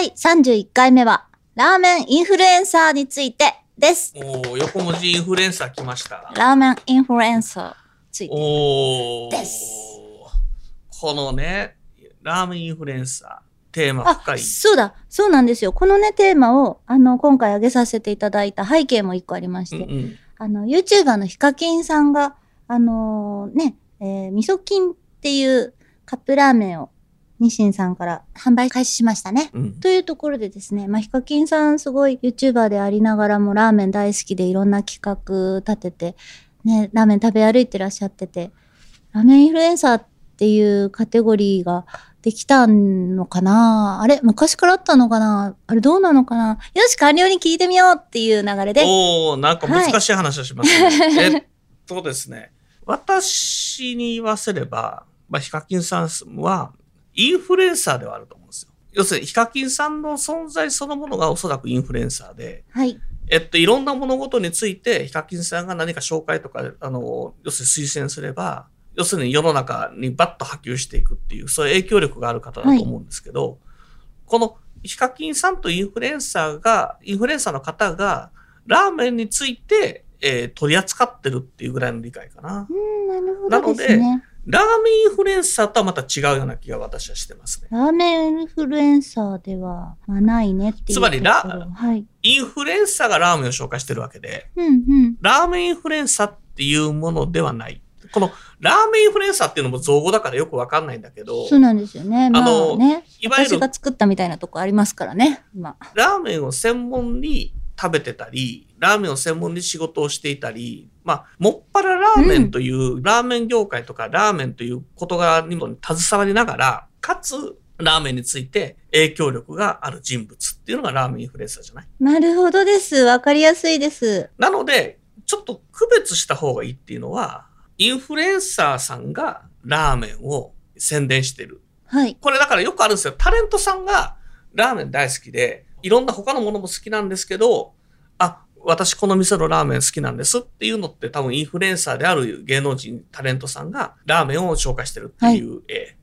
第31回目はラーメンインフルエンサーについてです。お横文字インフルエンサー来ました。ラーメンインフルエンサーについて。です。このねラーメンインフルエンサーテーマあ深い、そうだ、そうなんですよ。このね、テーマを、あの、今回挙げさせていただいた背景も一個ありまして、うんうん。あの、YouTuber のヒカキンさんが、あのーね、えー、味噌菌っていうカップラーメンを、日清さんから販売開始しましたね。うん。というところでですね、まあ、ヒカキンさんすごい YouTuber でありながらもラーメン大好きでいろんな企画立てて、ね、ラーメン食べ歩いてらっしゃってて、ラーメンインフルエンサーっていうカテゴリーができたのかな？あれ？昔からあったのかな？あれどうなのかな？よし、官僚に聞いてみようっていう流れで。おーなんか難しい話をしますね。えっとですね、私に言わせれば、まあ、ヒカキンさんはインフルエンサーではあると思うんですよ。要するに、ヒカキンさんの存在そのものがおそらくインフルエンサーで、はい。えっと、いろんな物事について、ヒカキンさんが何か紹介とか、あの、要するに推薦すれば、要するに世の中にバッと波及していくっていう、そういう影響力がある方だと思うんですけど、このヒカキンさんとインフルエンサーが、インフルエンサーの方が、ラーメンについて、えー取り扱ってるっていうぐらいの理解かな。うん、なるほなので。ラーメンインフルエンサーとはまた違うような気が私はしてますね。ラーメンインフルエンサーでは、まあ、ないねっていう。つまりラはい。インフルエンサーがラーメンを紹介してるわけで、うんうん。ラーメンインフルエンサーっていうものではない。このラーメンインフルエンサーっていうのも造語だからよくわかんないんだけど、そうなんですよね。まあのね。いわゆる私が作ったみたいなとこありますからね、今。ラーメンを専門に食べてたり、ラーメンを専門に仕事をしていたり、まあ、もっぱらラーメンという、ラーメン業界とかラーメンという事柄にも携わりながら、かつ、ラーメンについて影響力がある人物っていうのがラーメンインフルエンサーじゃない？なるほどです。わかりやすいです。なので、ちょっと区別した方がいいっていうのは、インフルエンサーさんがラーメンを宣伝してる。はい。これだからよくあるんですよ。タレントさんがラーメン大好きで、いろんな他のものも好きなんですけど、あ、私この店のラーメン好きなんですっていうのって多分インフルエンサーである芸能人、タレントさんがラーメンを紹介してるっていう絵。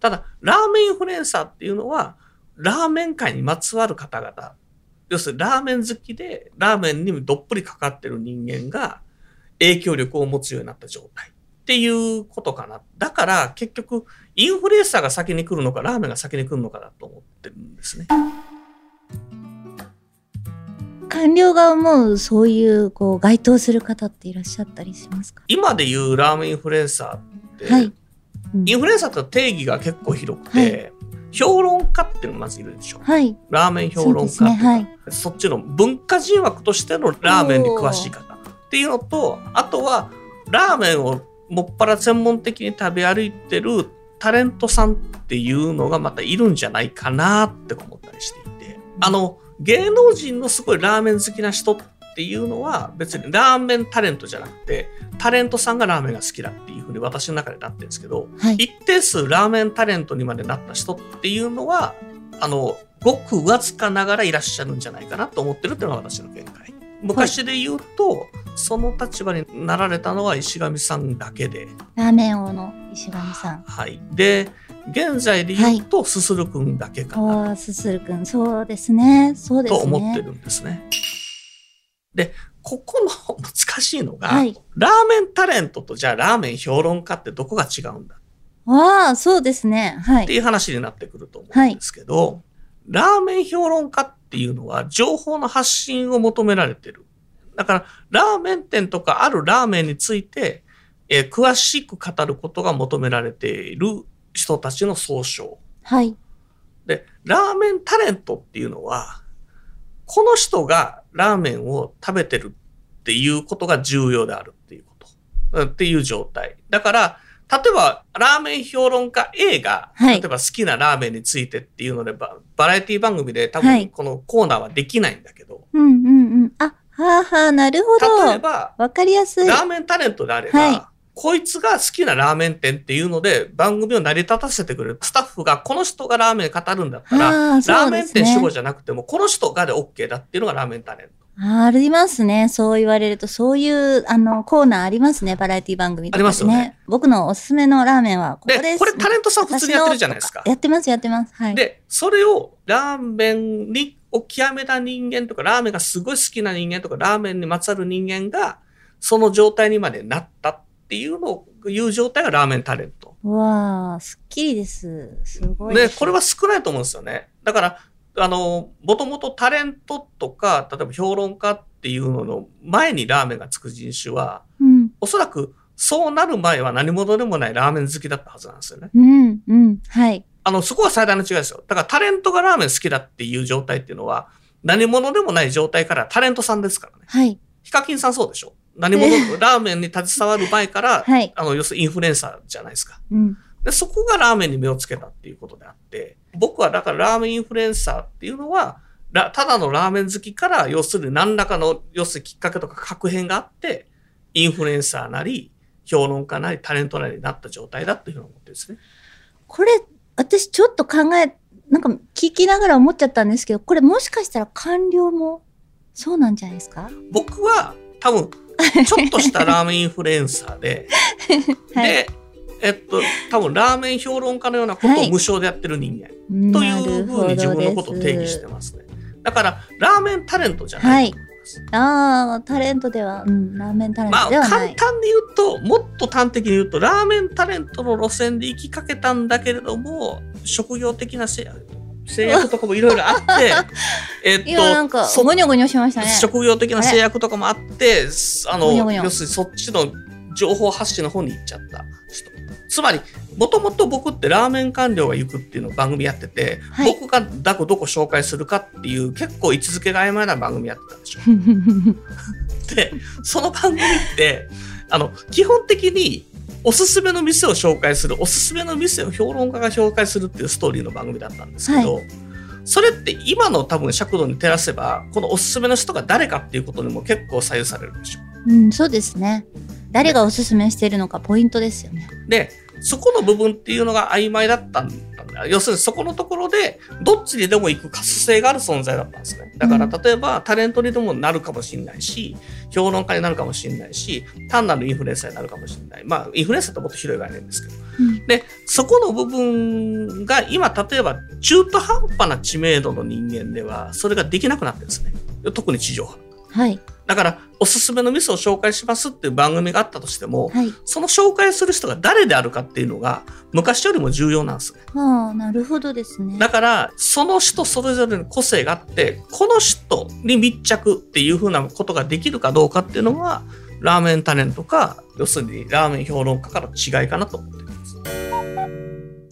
ただ、ラーメンインフルエンサーっていうのは、ラーメン界にまつわる方々。要するにラーメン好きで、ラーメンにどっぷりかかってる人間が影響力を持つようになった状態。っていうことかな。だから結局、インフルエンサーが先に来るのか、ラーメンが先に来るのかだと思ってるんですね。官僚が思う、そういう、こう、該当する方っていらっしゃったりしますか？今で言うラーメンインフルエンサーって、はい。うん。インフルエンサーって定義が結構広くて、はい。評論家っていうのがまずいるでしょ。はい。ラーメン評論家そね。はい。そっちの文化人枠としてのラーメンに詳しい方っていうのと、あとはラーメンをもっぱら専門的に食べ歩いてるタレントさんっていうのがまたいるんじゃないかなって思ったりして、あの、芸能人のすごいラーメン好きな人っていうのは別にラーメンタレントじゃなくて、タレントさんがラーメンが好きだっていうふうに私の中でなってるんですけど、はい。一定数ラーメンタレントにまでなった人っていうのは、あの、ごくわずかながらいらっしゃるんじゃないかなと思ってるっていうのが私の見解。昔で言うと、その立場になられたのは石上さんだけで、ラーメン王の石上さん。はい。で、現在で言うと、すするくんだけかなおー、すするくん。そうですね。そうですね。と思ってるんですね。で、ここの難しいのが、はいラーメンタレントとじゃあラーメン評論家ってどこが違うんだ？ああ、そうですね。はい。っていう話になってくると思うんですけど、ラーメン評論家っていうのは情報の発信を求められてる。だから、ラーメン店とかあるラーメンについて、えー詳しく語ることが求められている人たちの総称。はい。で、ラーメンタレントっていうのは、この人がラーメンを食べてるっていうことが重要であるっていうこと。うんっていう状態。だから、例えば、ラーメン評論家 A が、はい例えば好きなラーメンについてっていうので、ババラエティ番組で多はい分このコーナーはできないんだけど、うんうんうん。あ、はあはあ、なるほど。例えば、わかりやすい。ラーメンタレントであれば、はいこいつが好きなラーメン店っていうので番組を成り立たせてくれるスタッフがこの人がラーメン語るんだったら、ラーメン店主語じゃなくてもこの人がで OK だっていうのがラーメンタレント。ありますね。そう言われると、そういう、あの、コーナーありますね。バラエティ番組とかで、ね。ありますよね。僕のおすすめのラーメンはここで。これタレントさん普通にやってるじゃないですか。やってます、やってます。はい。で、それをラーメンにを極めた人間とか、ラーメンがすごい好きな人間とか、ラーメンにまつわる人間が、その状態にまでなったっていうのを、いう状態がラーメンタレント。うわあ、すっきりです。すごいで。これは少ないと思うんですよね。だから、あの、もともとタレントとか、例えば評論家っていうのの前にラーメンがつく人種は、うん、おそらくそうなる前は何者でもないラーメン好きだったはずなんですよね。うん、うん。はい。あの、そこは最大の違いですよ。だからタレントがラーメン好きだっていう状態っていうのは、何者でもない状態からタレントさんですからね。はい。ヒカキンさんそうでしょ何者、ラーメンに携わる前から、はい。あの、要するにインフルエンサーじゃないですか。うん。で、そこがラーメンに目をつけたっていうことであって、僕はだからラーメンインフルエンサーっていうのは、らただのラーメン好きから、要するに何らかの、要するにきっかけとか確変があって、インフルエンサーなり、評論家なり、タレントなりになった状態だっていうふうに思ってるんですね。これ、私ちょっと考え、なんか聞きながら思っちゃったんですけど、これもしかしたら官僚もそうなんじゃないですか？僕は多分、ちょっとしたラーメンインフルエンサーで、はいで、えっと、多分ラーメン評論家のようなことをはい無償でやってる人間というふうに自分のことを定義してますね。だから、ラーメンタレントじゃないと思います。ああ、タレントでは、うん、ラーメンタレンまあ、トではない。簡単に言うと、もっと端的に言うと、ラーメンタレントの路線で行きかけたんだけれども、職業的な制約制約とかもいろいろあって、えっと、今なんか、そゴニョゴニョしましたね。職業的な制約とかもあって、あの、ごにょごにょ要するにそっちの情報発信の方に行っちゃった人。つまり、もともと僕ってラーメン官僚が行くっていうのを番組やってて、はい僕がどこどこ紹介するかっていう結構位置づけが曖昧な番組やってたんでしょ。で、その番組って、あの、基本的におすすめの店を紹介する、おすすめの店を評論家が紹介するっていうストーリーの番組だったんですけど、それって今の多分尺度に照らせば、このおすすめの人が誰かっていうことにも結構左右されるでしょ。うん、そうですね。誰がおすすめしているのかポイントですよね。で、そこの部分っていうのが曖昧だったんだ。要するにそこのところで、どっちにでも行く可塑性がある存在だったんですね。だからうん例えばタレントにでもなるかもしれないし、評論家になるかもしれないし、単なるインフルエンサーになるかもしれない。まあ、インフルエンサーってもっと広い概念ですけど。うんで、そこの部分が今、例えば中途半端な知名度の人間では、それができなくなってるんですね。特に地上波。はい。だから、おすすめの店を紹介しますっていう番組があったとしても、はい。その紹介する人が誰であるかっていうのが、昔よりも重要なんですね。ああ、なるほどですね。だから、その人それぞれの個性があって、この人に密着っていうふうなことができるかどうかっていうのは、ラーメンタレントか、要するにラーメン評論家からの違いかなと思っています。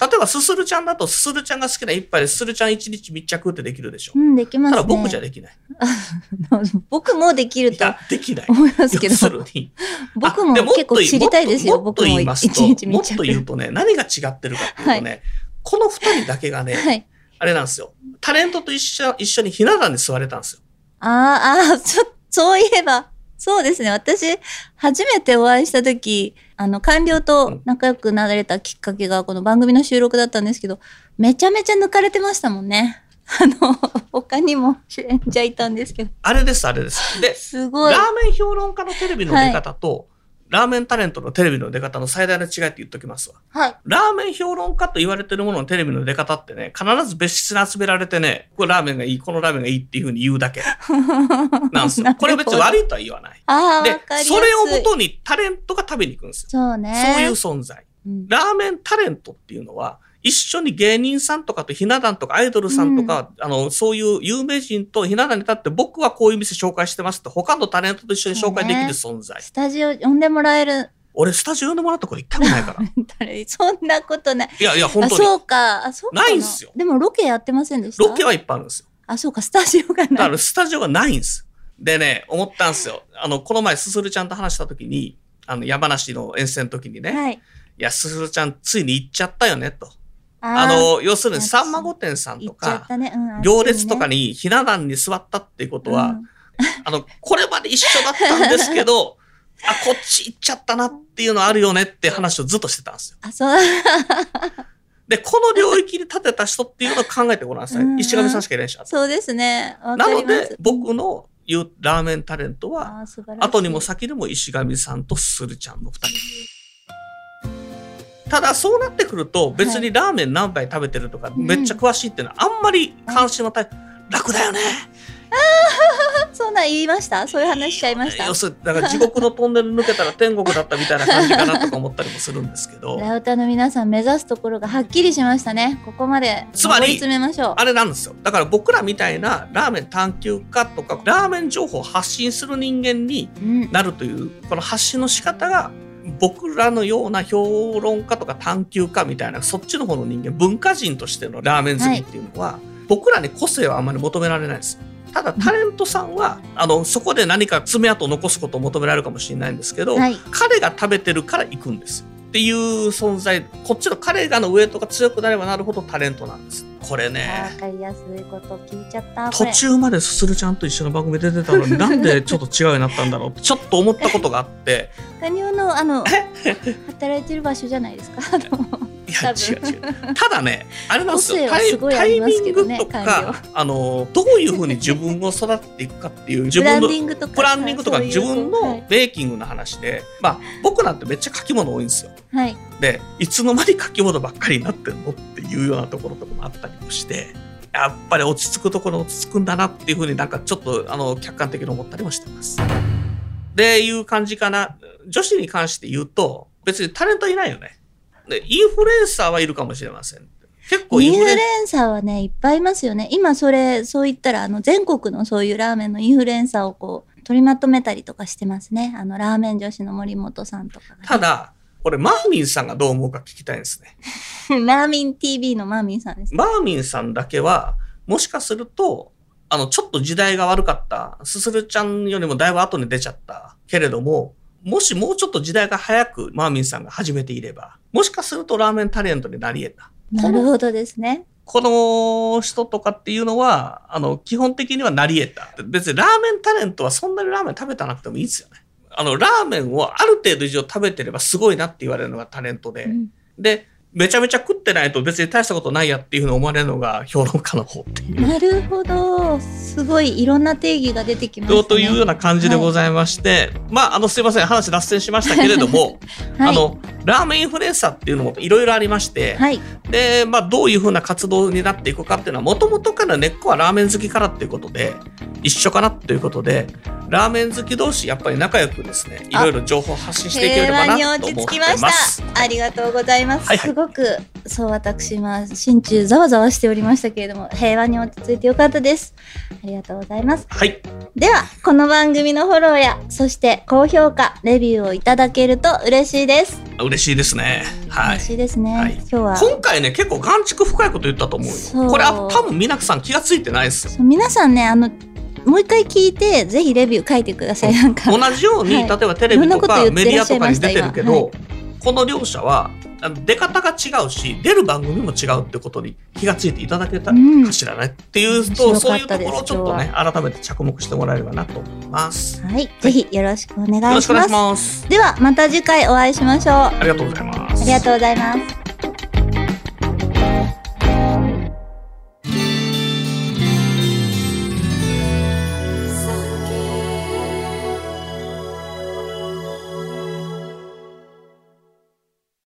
例えば、すするちゃんだと、すするちゃんが好きな一杯で、すするちゃん一日密着ってできるでしょう。ん、できますね。ただ僕じゃできない。僕もできるといや、できない。思いますけど、るに。僕も結構知りたいですよ。もっと僕も言いますと、もっ。と言うとね、何が違ってるかっていうとね、この二人だけがね、はい。あれなんですよ。タレントと一緒一緒にひな壇に座れたんですよ。あーあー、ちょ、そういえば、そうですね。私、初めてお会いしたとき、あの、官僚と仲良くなられたきっかけが、この番組の収録だったんですけど、めちゃめちゃ抜かれてましたもんね。あの、他にも演者いたんですけど、あれです、あれです。で、すごいラ。ーメン評論家のテレビの出方と、ラーメンタレントのテレビの出方の最大の違いって言っときますわ。はい。ラーメン評論家と言われてるもののテレビの出方ってね、必ず別室に集められてね、これラーメンがいい、このラーメンがいいっていうふうに言うだけ なんですよ。これ別に悪いとは言わない。ああ、わでかりやすい。、それをもとにタレントが食べに行くんですよ。そうね。そういう存在。うんラーメンタレントっていうのは、一緒に芸人さんとかとひな壇とかアイドルさんとか、あの、そういう有名人とひな壇に立って僕はこういう店紹介してますって他のタレントと一緒に紹介できる存在。スタジオ呼んでもらえる？俺スタジオ呼んでもらったこと一回もないから。誰 そんなことない。いやいや、本あ、当に。そうか。あ、そうかないんすよでもロケやってませんでした？ロケはいっぱいあるんですよ。あ、そうか、スタジオがだかない。らスタジオがないんです。でね、思ったんですよ。あの、この前すするちゃんと話した時に、あの、山梨の遠征の時にね、はい。や、すするちゃんついに行っちゃったよね、と。ああの、要するに、あさんま御殿さんとか、たね。うん行列とかににひな壇に座ったっていうことは、うんあの、これまで一緒だったんですけど、あ、こっち行っちゃったなっていうのあるよねって話をずっとしてたんですよ。あ、そう。で、この領域に立てた人っていうのを考えてごらんなさいうん。石上さんしかいないでしょ。そうですね。わなので、僕の言うラーメンタレントは、後にも先にも石上さんとするちゃんの二人。ただそうなってくると別にラーメン何杯食べてるとかうんめっちゃ詳しいっていうのはあんまり関心はた楽だよね。そんなん言いました？そういう話しちゃいました？要するにだから地獄のトンネル抜けたら天国だったみたいな感じかなとか思ったりもするんですけどラウタの皆さん目指すところがはっきりしましたね。ここまでつまり上り詰めましょう。あれなんですよ。だから僕らみたいなラーメン探求家とかラーメン情報を発信する人間にうん。なるというこの発信の仕方が僕らのような評論家とか探求家みたいなそっちの方の人間文化人としてのラーメン好きっていうのは、僕らに個性はあんまり求められないですよただタレントさんはあのそこで何か爪痕を残すことを求められるかもしれないんですけど、はい。彼が食べてるから行くんですよっていう存在こっちの彼がのウエイトが強くなればなるほどタレントなんですこれねわかりやすいこと聞いちゃった。こ途れ。中まですするちゃんと一緒の番組出てたのになんでちょっと違うようになったんだろうって ちょっと思ったことがあってカニオのあの働いてる場所じゃないですか？いや違多う違うただねあれなんですよすごいあタイりますけミングとどね官かあのどういうふうに自分を育てていくかっていう 自分の。プランニングとか自分のはい。ベーキングの話で、まあ僕なんてめっちゃ書き物多いんですよはい。でいつの間に書き物ばっかりになってんのっていうようなところとかもあったりもしてやっぱり落ち着くところ落ち着くんだなっていうふうになんかちょっとあの客観的に思ったりもしてます。でいう感じかな女子に関して言うと別にタレントいないよね。でインフルエンサーはいるかもしれません。結構イインフルエンサーはね、いっぱいいますよね。今それ、そう言ったら、あの、全国のそういうラーメンのインフルエンサーをこう、取りまとめたりとかしてますね。あの、ラーメン女子の森本さんとかがね、ただ俺マーミンさんがどう思うか聞きたいんですね。ラーミン TV のマーミンさんです。マーミンさんだけは、もしかすると、あの、ちょっと時代が悪かった、すするちゃんよりもだいぶ後に出ちゃったけれども、もしもうちょっと時代が早くマーミンさんが始めていれば、もしかするとラーメンタレントになり得た。なるほどですね。この人とかっていうのは、あの、基本的にはなり得た。別にラーメンタレントはそんなにラーメン食べたなくてもいいですよね。あの、ラーメンをある程度以上食べてればすごいなって言われるのがタレントで、うんで、めちゃめちゃ食ってないと別に大したことないやっていうふうに思われるのが評論家の方っていう。なるほど。すごいいろんな定義が出てきましたね。というような感じでございまして、まあ、あの、すいません、話脱線しましたけれども、はい、あの、ラーメンインフルエンサーっていうのもいろいろありまして、はい。で、まあ、どういうふうな活動になっていくかっていうのは、もともとから根っこはラーメン好きからっていうことで、一緒かなということで、ラーメン好き同士、やっぱり仲良くですね、いろいろ情報を発信していければなと思って落ち着きます。た。ありがとうございます。はいはいすごく、そう私は心中ざわざわしておりましたけれども、平和に落ち着いてよかったです。ありがとうございます。はい。では、この番組のフォローや、そして高評価、レビューをいただけると嬉しいです。嬉しいですね。はい嬉。しいですね。はい今日は。今回ね、結構眼蓄深いこと言ったと思うよ。これ、あ多分皆さん気がついてないですよ。皆さんね、あの、もう一回聞いて、ぜひレビュー書いてください。なんか。同じように、はい例えばテレビとかメディアとかに出てるけ今ど、この両者はあの出方が違うし出る番組も違うってことに気がついていただけたうんかしらね、っていう面とそういうところをちょっとね改めて着目してもらえればなと思います。よはい。ぜひよろしくお願いします。ます。では、また次回お会いしましょう。あありがとうございます。りがとうございます。